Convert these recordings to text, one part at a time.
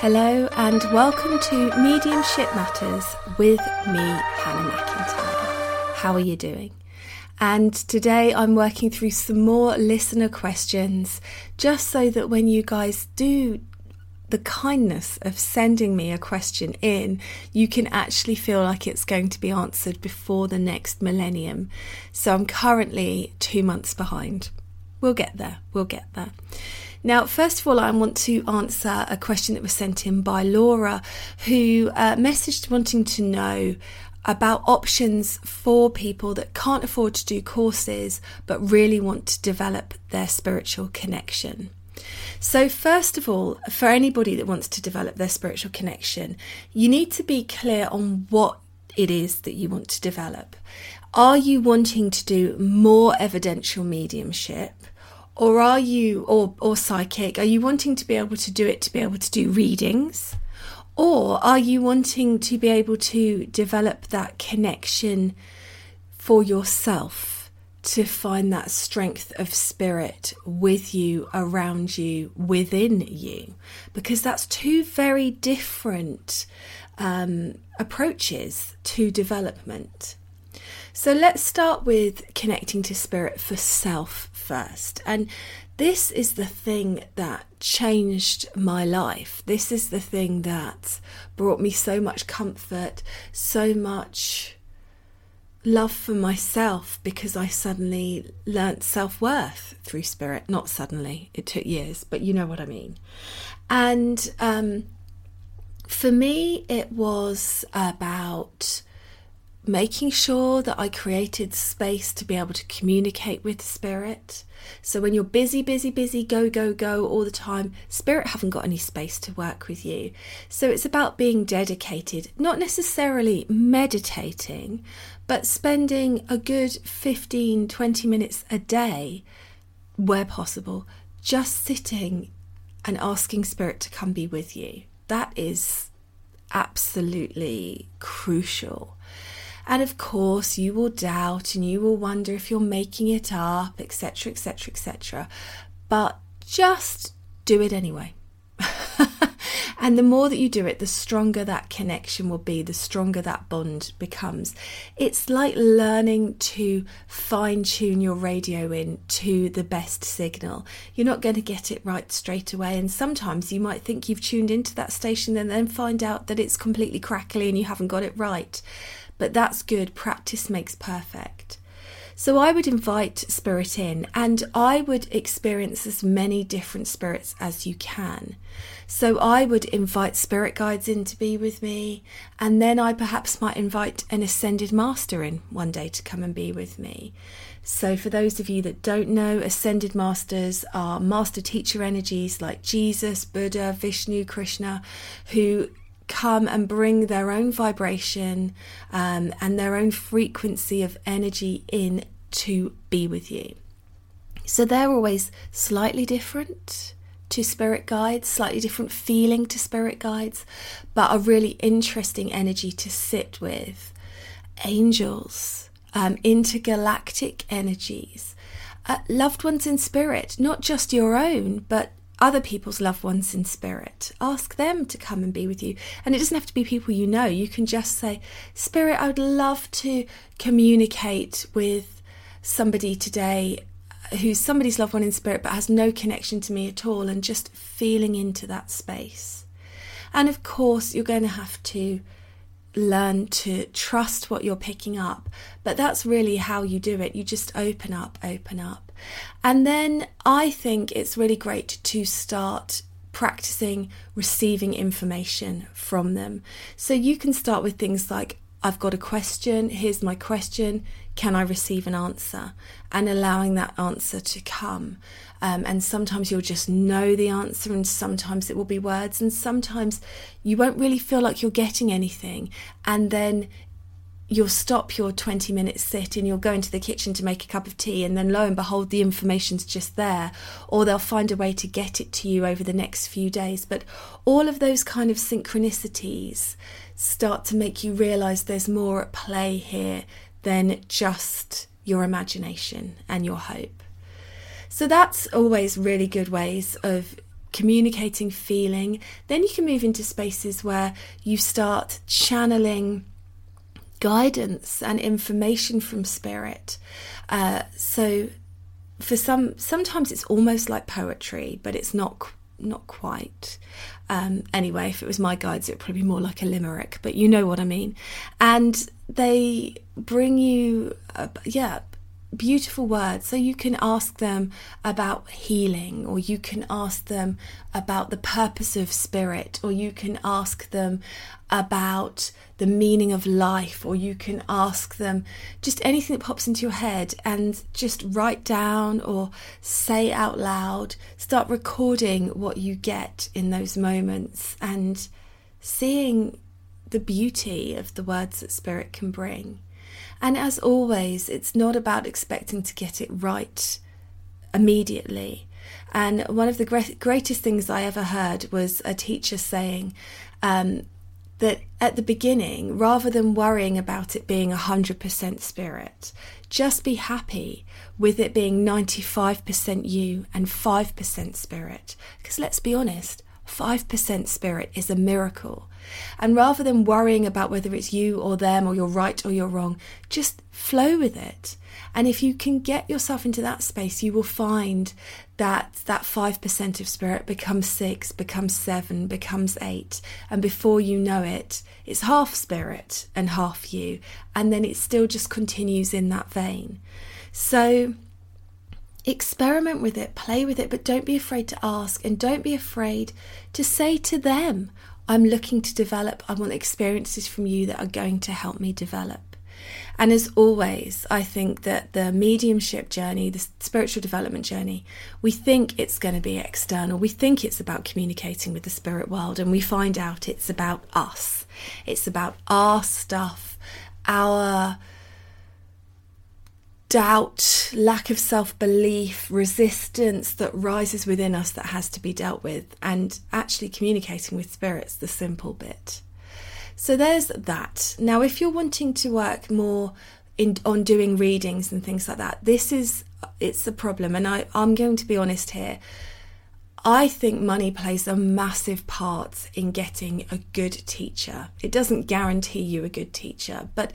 Hello and welcome to Mediumship Matters with me, Hannah McIntyre. How are you doing? And today I'm working through some more listener questions just so that when you guys do the kindness of sending me a question in, you can actually feel like it's going to be answered before the next millennium. So I'm currently two months behind. We'll get there, we'll get there. Now, first of all, I want to answer a question that was sent in by Laura, who uh, messaged wanting to know about options for people that can't afford to do courses but really want to develop their spiritual connection. So, first of all, for anybody that wants to develop their spiritual connection, you need to be clear on what it is that you want to develop. Are you wanting to do more evidential mediumship? Or are you, or, or psychic, are you wanting to be able to do it to be able to do readings? Or are you wanting to be able to develop that connection for yourself to find that strength of spirit with you, around you, within you? Because that's two very different um, approaches to development. So let's start with connecting to spirit for self first. And this is the thing that changed my life. This is the thing that brought me so much comfort, so much love for myself because I suddenly learnt self worth through spirit. Not suddenly, it took years, but you know what I mean. And um, for me, it was about making sure that I created space to be able to communicate with spirit. So when you're busy, busy, busy, go, go, go all the time, spirit haven't got any space to work with you. So it's about being dedicated, not necessarily meditating, but spending a good 15, 20 minutes a day, where possible, just sitting and asking spirit to come be with you. That is absolutely crucial. And of course, you will doubt and you will wonder if you're making it up, etc., etc., etc. But just do it anyway. And the more that you do it, the stronger that connection will be, the stronger that bond becomes. It's like learning to fine tune your radio in to the best signal. You're not going to get it right straight away. And sometimes you might think you've tuned into that station and then find out that it's completely crackly and you haven't got it right. But that's good. Practice makes perfect. So I would invite spirit in and I would experience as many different spirits as you can. So I would invite spirit guides in to be with me, and then I perhaps might invite an ascended master in one day to come and be with me. So, for those of you that don't know, ascended masters are master teacher energies like Jesus, Buddha, Vishnu, Krishna, who come and bring their own vibration um, and their own frequency of energy in to be with you. So they're always slightly different to spirit guides, slightly different feeling to spirit guides, but a really interesting energy to sit with. Angels, um, intergalactic energies, uh, loved ones in spirit, not just your own, but other people's loved ones in spirit. Ask them to come and be with you. And it doesn't have to be people you know. You can just say, Spirit, I would love to communicate with somebody today who's somebody's loved one in spirit but has no connection to me at all, and just feeling into that space. And of course, you're going to have to learn to trust what you're picking up. But that's really how you do it. You just open up, open up. And then I think it's really great to start practicing receiving information from them. So you can start with things like, I've got a question, here's my question, can I receive an answer? And allowing that answer to come. Um, and sometimes you'll just know the answer, and sometimes it will be words, and sometimes you won't really feel like you're getting anything. And then you'll stop your 20 minute sit and you'll go into the kitchen to make a cup of tea, and then lo and behold, the information's just there, or they'll find a way to get it to you over the next few days. But all of those kind of synchronicities start to make you realize there's more at play here than just your imagination and your hope. So that's always really good ways of communicating feeling. Then you can move into spaces where you start channeling guidance and information from spirit. Uh, so for some, sometimes it's almost like poetry, but it's not not quite. Um, anyway, if it was my guides, it would probably be more like a limerick, but you know what I mean. And they bring you, uh, yeah, beautiful words. So you can ask them about healing, or you can ask them about the purpose of spirit, or you can ask them about the meaning of life, or you can ask them just anything that pops into your head and just write down or say out loud. Start recording what you get in those moments and seeing the beauty of the words that spirit can bring. And as always, it's not about expecting to get it right immediately. And one of the great, greatest things I ever heard was a teacher saying um, that at the beginning, rather than worrying about it being 100% spirit, just be happy with it being 95% you and 5% spirit. Because let's be honest, 5% spirit is a miracle. And rather than worrying about whether it's you or them or you're right or you're wrong, just flow with it. And if you can get yourself into that space, you will find that that 5% of spirit becomes 6, becomes 7, becomes 8. And before you know it, it's half spirit and half you. And then it still just continues in that vein. So, experiment with it, play with it, but don't be afraid to ask and don't be afraid to say to them, I'm looking to develop, I want experiences from you that are going to help me develop. And as always, I think that the mediumship journey, the spiritual development journey, we think it's going to be external. We think it's about communicating with the spirit world, and we find out it's about us. It's about our stuff, our doubt, lack of self belief, resistance that rises within us that has to be dealt with, and actually communicating with spirits, the simple bit. So there's that. Now, if you're wanting to work more in, on doing readings and things like that, this is it's a problem. And I, I'm going to be honest here. I think money plays a massive part in getting a good teacher. It doesn't guarantee you a good teacher, but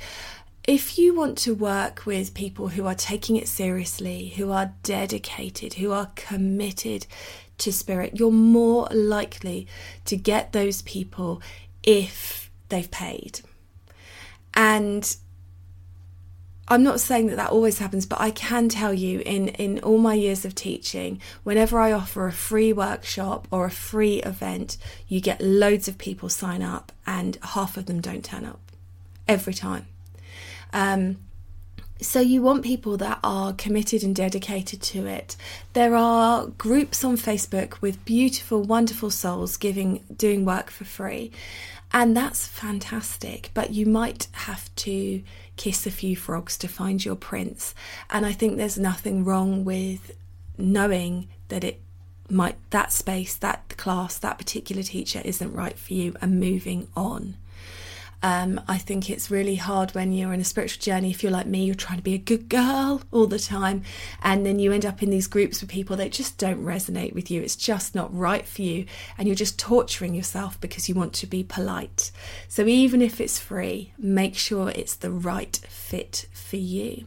if you want to work with people who are taking it seriously, who are dedicated, who are committed to spirit, you're more likely to get those people if they've paid. And I'm not saying that that always happens, but I can tell you in, in all my years of teaching, whenever I offer a free workshop or a free event, you get loads of people sign up and half of them don't turn up every time. Um, so you want people that are committed and dedicated to it. There are groups on Facebook with beautiful, wonderful souls giving doing work for free. And that's fantastic, but you might have to kiss a few frogs to find your prince. And I think there's nothing wrong with knowing that it might that space, that class, that particular teacher isn't right for you and moving on. Um, I think it's really hard when you're in a spiritual journey. If you're like me, you're trying to be a good girl all the time, and then you end up in these groups with people that just don't resonate with you. It's just not right for you, and you're just torturing yourself because you want to be polite. So, even if it's free, make sure it's the right fit for you.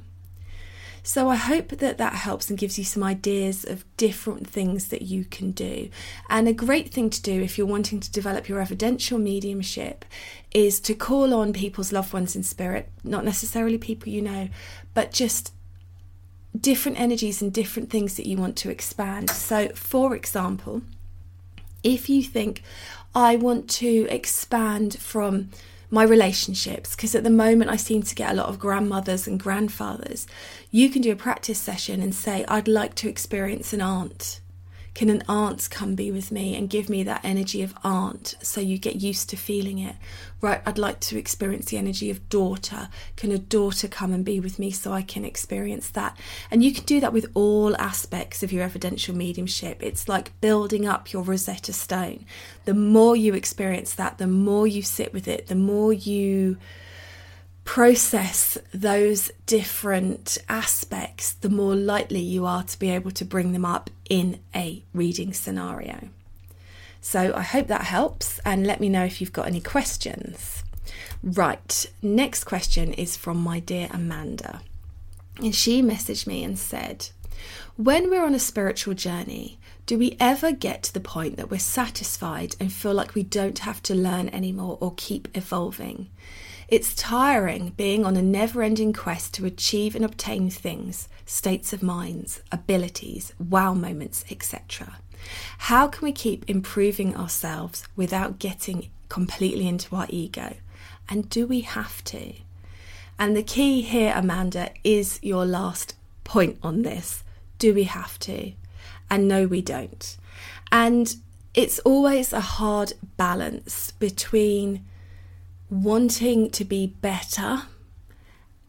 So I hope that that helps and gives you some ideas of different things that you can do. And a great thing to do if you're wanting to develop your evidential mediumship is to call on people's loved ones in spirit, not necessarily people you know, but just different energies and different things that you want to expand. So, for example, if you think, I want to expand from my relationships because at the moment I seem to get a lot of grandmothers and grandfathers. You can do a practice session and say, I'd like to experience an aunt. Can an aunt come be with me and give me that energy of aunt so you get used to feeling it? Right, I'd like to experience the energy of daughter. Can a daughter come and be with me so I can experience that? And you can do that with all aspects of your evidential mediumship. It's like building up your Rosetta Stone. The more you experience that, the more you sit with it, the more you process those different aspects, the more likely you are to be able to bring them up in a reading scenario. So I hope that helps and let me know if you've got any questions. Right, next question is from my dear Amanda. And she messaged me and said, When we're on a spiritual journey, do we ever get to the point that we're satisfied and feel like we don't have to learn anymore or keep evolving? It's tiring being on a never ending quest to achieve and obtain things, states of minds, abilities, wow moments, etc. How can we keep improving ourselves without getting completely into our ego? And do we have to? And the key here, Amanda, is your last point on this. Do we have to? And no, we don't. And it's always a hard balance between wanting to be better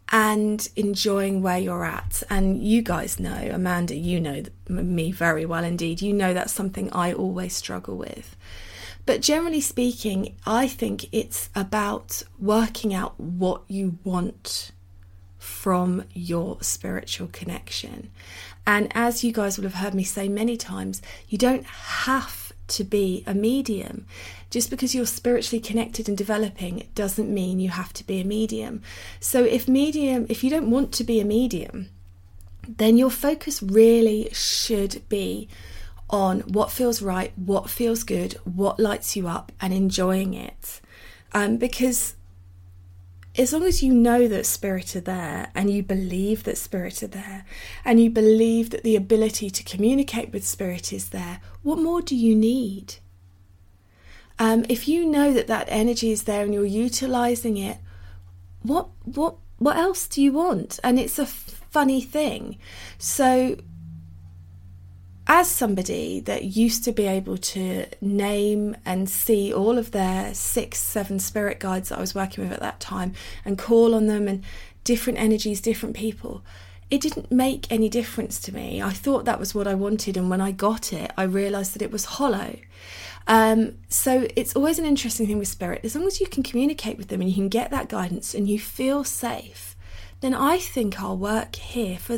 and enjoying where you're at. And you guys know, Amanda, you know me very well indeed. You know that's something I always struggle with. But generally speaking, I think it's about working out what you want from your spiritual connection. And as you guys will have heard me say many times, you don't have to be a medium. Just because you're spiritually connected and developing doesn't mean you have to be a medium. So if medium, if you don't want to be a medium, then your focus really should be on what feels right, what feels good, what lights you up, and enjoying it. Um, because as long as you know that spirit are there and you believe that spirit are there and you believe that the ability to communicate with spirit is there, what more do you need? Um, if you know that that energy is there and you're utilizing it, what what what else do you want? And it's a funny thing. So as somebody that used to be able to name and see all of their six, seven spirit guides that I was working with at that time and call on them and different energies, different people, it didn't make any difference to me. I thought that was what I wanted, and when I got it, I realised that it was hollow. Um, so it's always an interesting thing with spirit. As long as you can communicate with them and you can get that guidance and you feel safe, then I think our work here for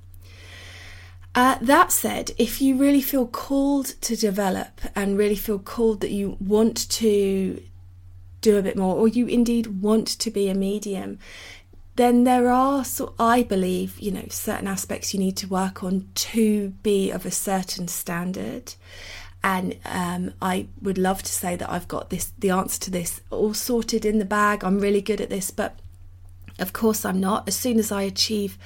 Uh, that said, if you really feel called to develop and really feel called that you want to do a bit more, or you indeed want to be a medium, then there are, so I believe, you know, certain aspects you need to work on to be of a certain standard. And um, I would love to say that I've got this, the answer to this all sorted in the bag. I'm really good at this, but of course I'm not. As soon as I achieve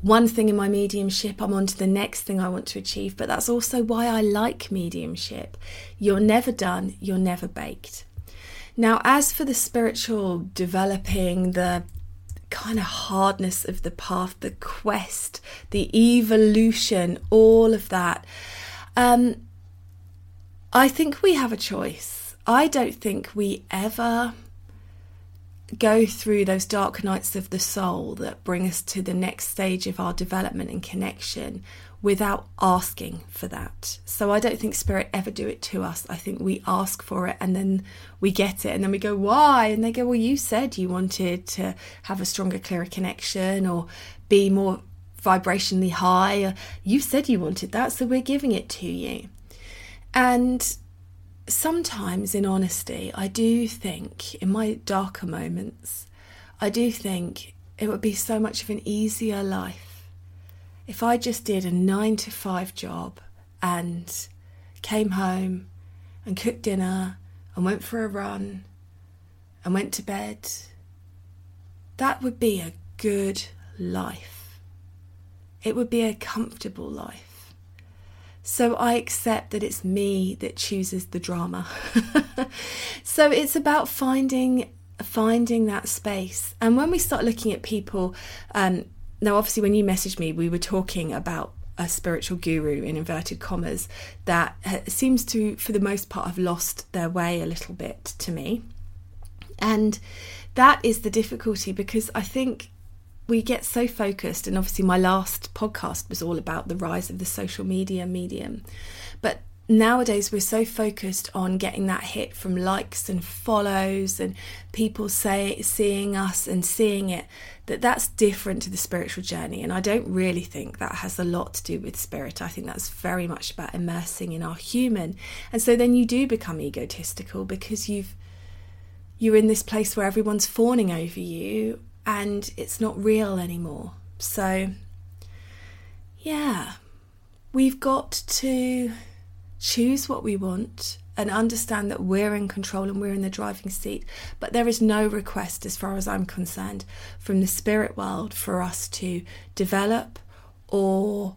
one thing in my mediumship, I'm on to the next thing I want to achieve. But that's also why I like mediumship. You're never done, you're never baked. Now, as for the spiritual developing, the kind of hardness of the path, the quest, the evolution, all of that, um, I think we have a choice. I don't think we ever go through those dark nights of the soul that bring us to the next stage of our development and connection without asking for that. So I don't think spirit ever do it to us. I think we ask for it and then we get it and then we go why and they go well you said you wanted to have a stronger clearer connection or be more vibrationally high. You said you wanted that so we're giving it to you. And sometimes, in honesty, I do think, in my darker moments, I do think it would be so much of an easier life if I just did a nine to five job and came home and cooked dinner and went for a run and went to bed. That would be a good life. It would be a comfortable life. So I accept that it's me that chooses the drama. so it's about finding finding that space. And when we start looking at people, um, now obviously when you messaged me, we were talking about a spiritual guru in inverted commas that seems to, for the most part, have lost their way a little bit to me. And that is the difficulty because I think we get so focused, and obviously, my last podcast was all about the rise of the social media medium. But nowadays, we're so focused on getting that hit from likes and follows and people say seeing us and seeing it that that's different to the spiritual journey. And I don't really think that has a lot to do with spirit. I think that's very much about immersing in our human. And so then you do become egotistical because you've you're in this place where everyone's fawning over you and it's not real anymore. So, yeah, we've got to choose what we want and understand that we're in control and we're in the driving seat. But there is no request, as far as I'm concerned, from the spirit world for us to develop or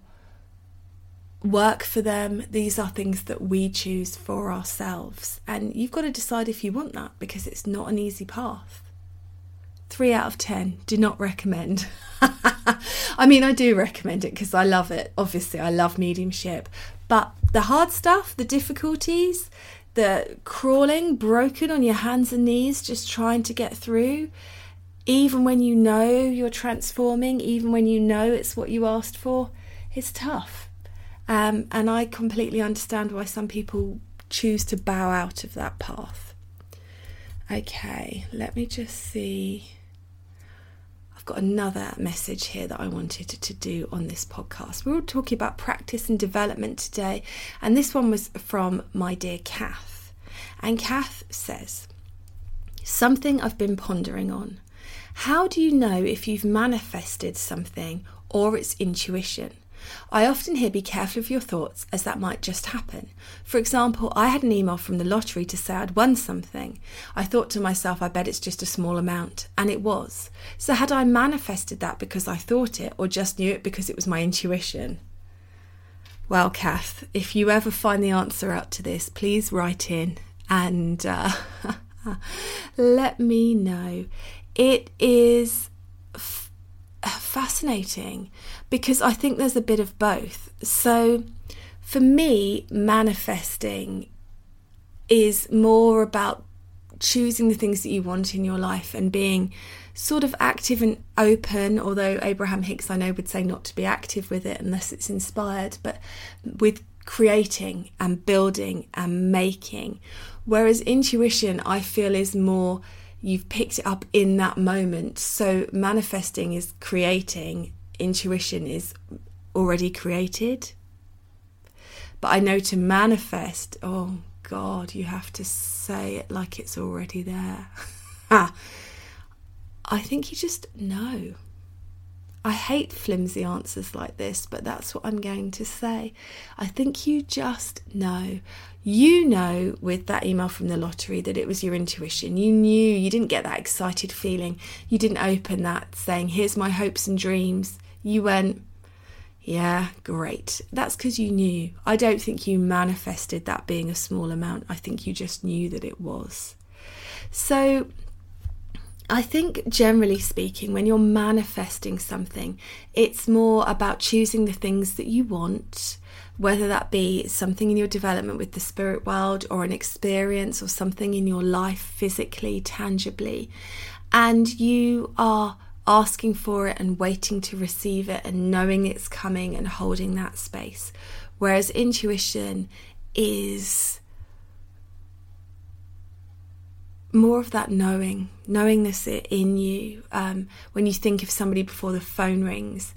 work for them. These are things that we choose for ourselves. And you've got to decide if you want that because it's not an easy path. Three out of 10, do not recommend. I mean, I do recommend it because I love it. Obviously, I love mediumship. But the hard stuff, the difficulties, the crawling, broken on your hands and knees, just trying to get through, even when you know you're transforming, even when you know it's what you asked for, it's tough. Um, and I completely understand why some people choose to bow out of that path. Okay, let me just see. I've got another message here that I wanted to do on this podcast. We're all talking about practice and development today, and this one was from my dear Kath. And Kath says, Something I've been pondering on. How do you know if you've manifested something or it's intuition? I often hear be careful of your thoughts as that might just happen. For example, I had an email from the lottery to say I'd won something. I thought to myself, I bet it's just a small amount, and it was. So had I manifested that because I thought it or just knew it because it was my intuition? Well, Kath, if you ever find the answer out to this, please write in and uh, let me know. It is Uh, fascinating because I think there's a bit of both. So, for me, manifesting is more about choosing the things that you want in your life and being sort of active and open. Although Abraham Hicks, I know, would say not to be active with it unless it's inspired, but with creating and building and making. Whereas intuition, I feel, is more you've picked it up in that moment. So manifesting is creating intuition is already created. But I know to manifest, oh God, you have to say it like it's already there. I think you just know. I hate flimsy answers like this, but that's what I'm going to say. I think you just know. You know, with that email from the lottery, that it was your intuition. You knew you didn't get that excited feeling. You didn't open that saying, Here's my hopes and dreams. You went, yeah, great. That's because you knew. I don't think you manifested that being a small amount. I think you just knew that it was. So, I think generally speaking, when you're manifesting something, it's more about choosing the things that you want, whether that be something in your development with the spirit world or an experience or something in your life physically, tangibly. And you are asking for it and waiting to receive it and knowing it's coming and holding that space. Whereas intuition is more of that knowing, knowing this in you. Um, when you think of somebody before the phone rings,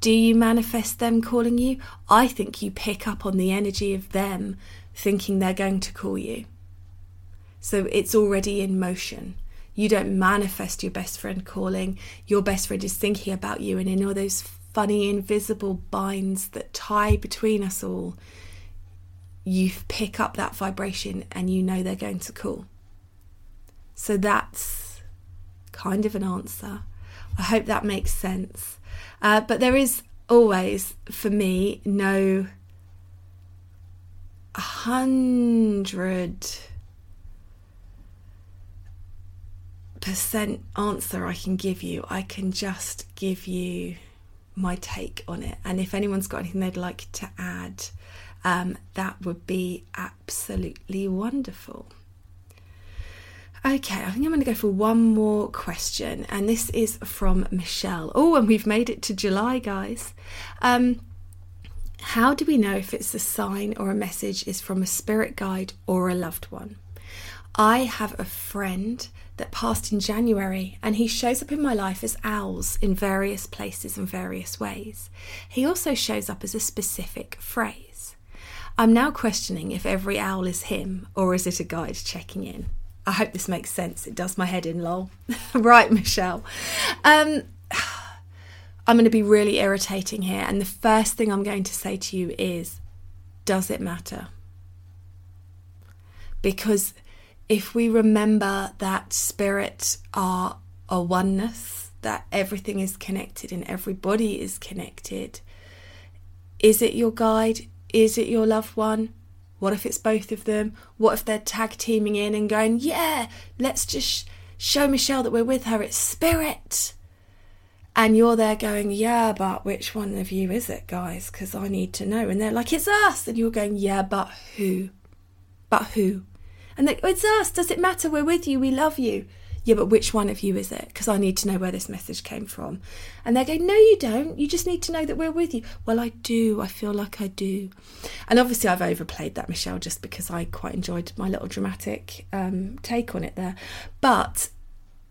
do you manifest them calling you? I think you pick up on the energy of them thinking they're going to call you. So it's already in motion. You don't manifest your best friend calling. Your best friend is thinking about you, and in all those funny invisible binds that tie between us all, you pick up that vibration and you know they're going to call. So that's kind of an answer. I hope that makes sense. Uh, but there is always, for me, no hundred percent answer I can give you. I can just give you my take on it. And if anyone's got anything they'd like to add, um, that would be absolutely wonderful. Okay, I think I'm going to go for one more question, and this is from Michelle. Oh, and we've made it to July, guys. Um, how do we know if it's a sign or a message is from a spirit guide or a loved one? I have a friend that passed in January, and he shows up in my life as owls in various places and various ways. He also shows up as a specific phrase. I'm now questioning if every owl is him or is it a guide checking in. I hope this makes sense. It does my head in, lol. right, Michelle. Um, I'm going to be really irritating here, and the first thing I'm going to say to you is does it matter? Because if we remember that spirit are a oneness, that everything is connected and everybody is connected, is it your guide? Is it your loved one? What if it's both of them? What if they're tag teaming in and going, yeah, let's just show Michelle that we're with her? It's spirit. And you're there going, yeah, but which one of you is it, guys? Because I need to know. And they're like, it's us. And you're going, yeah, but who? But who? And they, it's us. Does it matter? We're with you. We love you. Yeah, but which one of you is it? Because I need to know where this message came from. And they go, No, you don't. You just need to know that we're with you. Well, I do. I feel like I do. And obviously, I've overplayed that, Michelle, just because I quite enjoyed my little dramatic um, take on it there. But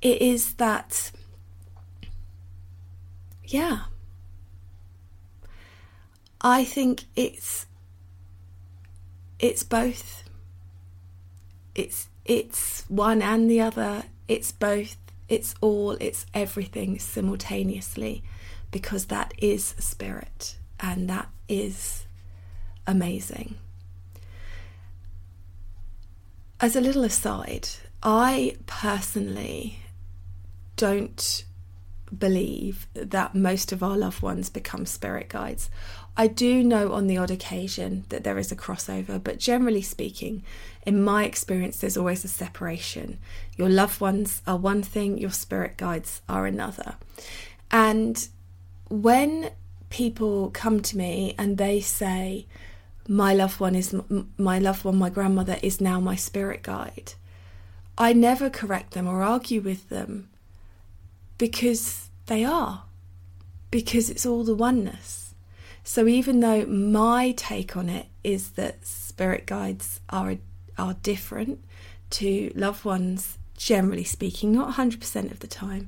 it is that Yeah. I think it's it's both. It's it's one and the other. It's both. It's all. It's everything simultaneously because that is spirit and that is amazing. As a little aside, I personally don't believe that most of our loved ones become spirit guides. I do know on the odd occasion that there is a crossover, but generally speaking, in my experience, there's always a separation. Your loved ones are one thing, your spirit guides are another. And when people come to me and they say, my loved one is my loved one, my grandmother is now my spirit guide. I never correct them or argue with them because they are, because it's all the oneness. So even though my take on it is that spirit guides are are different to loved ones, generally speaking, not 100% of the time,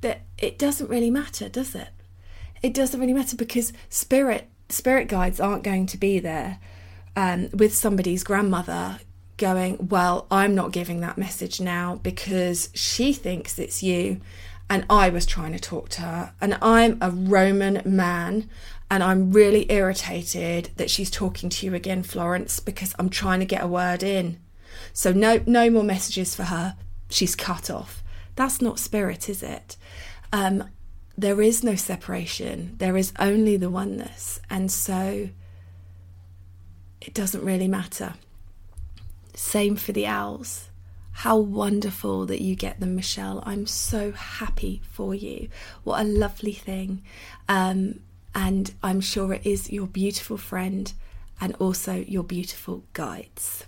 that it doesn't really matter, does it? It doesn't really matter because spirit spirit guides aren't going to be there um, with somebody's grandmother going, Well, I'm not giving that message now because she thinks it's you and I was trying to talk to her, and I'm a Roman man, and I'm really irritated that she's talking to you again, Florence, because I'm trying to get a word in. So no, no more messages for her. She's cut off. That's not spirit, is it? Um, there is no separation. There is only the oneness, and so it doesn't really matter. Same for the owls. How wonderful that you get them, Michelle. I'm so happy for you. What a lovely thing. Um, and I'm sure it is your beautiful friend and also your beautiful guides.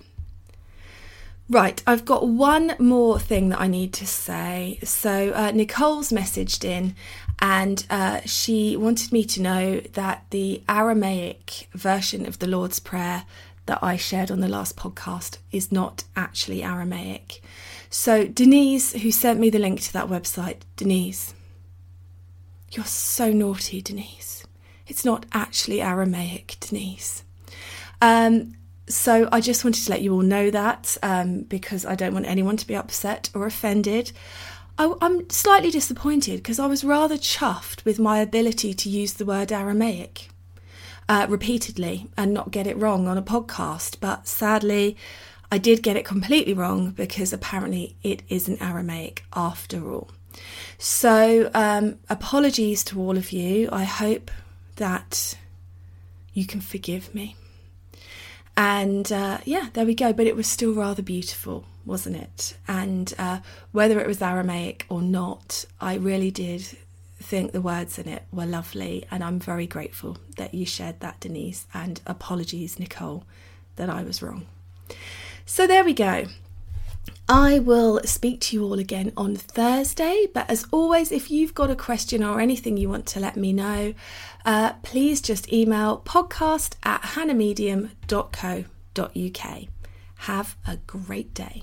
Right, I've got one more thing that I need to say. So, uh, Nicole's messaged in and uh, she wanted me to know that the Aramaic version of the Lord's Prayer that I shared on the last podcast is not actually Aramaic. So, Denise, who sent me the link to that website, Denise, you're so naughty, Denise. It's not actually Aramaic, Denise. Um, so, I just wanted to let you all know that um, because I don't want anyone to be upset or offended. I, I'm slightly disappointed because I was rather chuffed with my ability to use the word Aramaic uh, repeatedly and not get it wrong on a podcast. But sadly, I did get it completely wrong because apparently it isn't Aramaic after all. So, um, apologies to all of you. I hope that you can forgive me. And uh, yeah, there we go. But it was still rather beautiful, wasn't it? And uh, whether it was Aramaic or not, I really did think the words in it were lovely, and I'm very grateful that you shared that, Denise. And apologies, Nicole, that I was wrong. So there we go. I will speak to you all again on Thursday. But as always, if you've got a question or anything you want to let me know, uh, please just email podcast at hannahmedium.co.uk. Have a great day.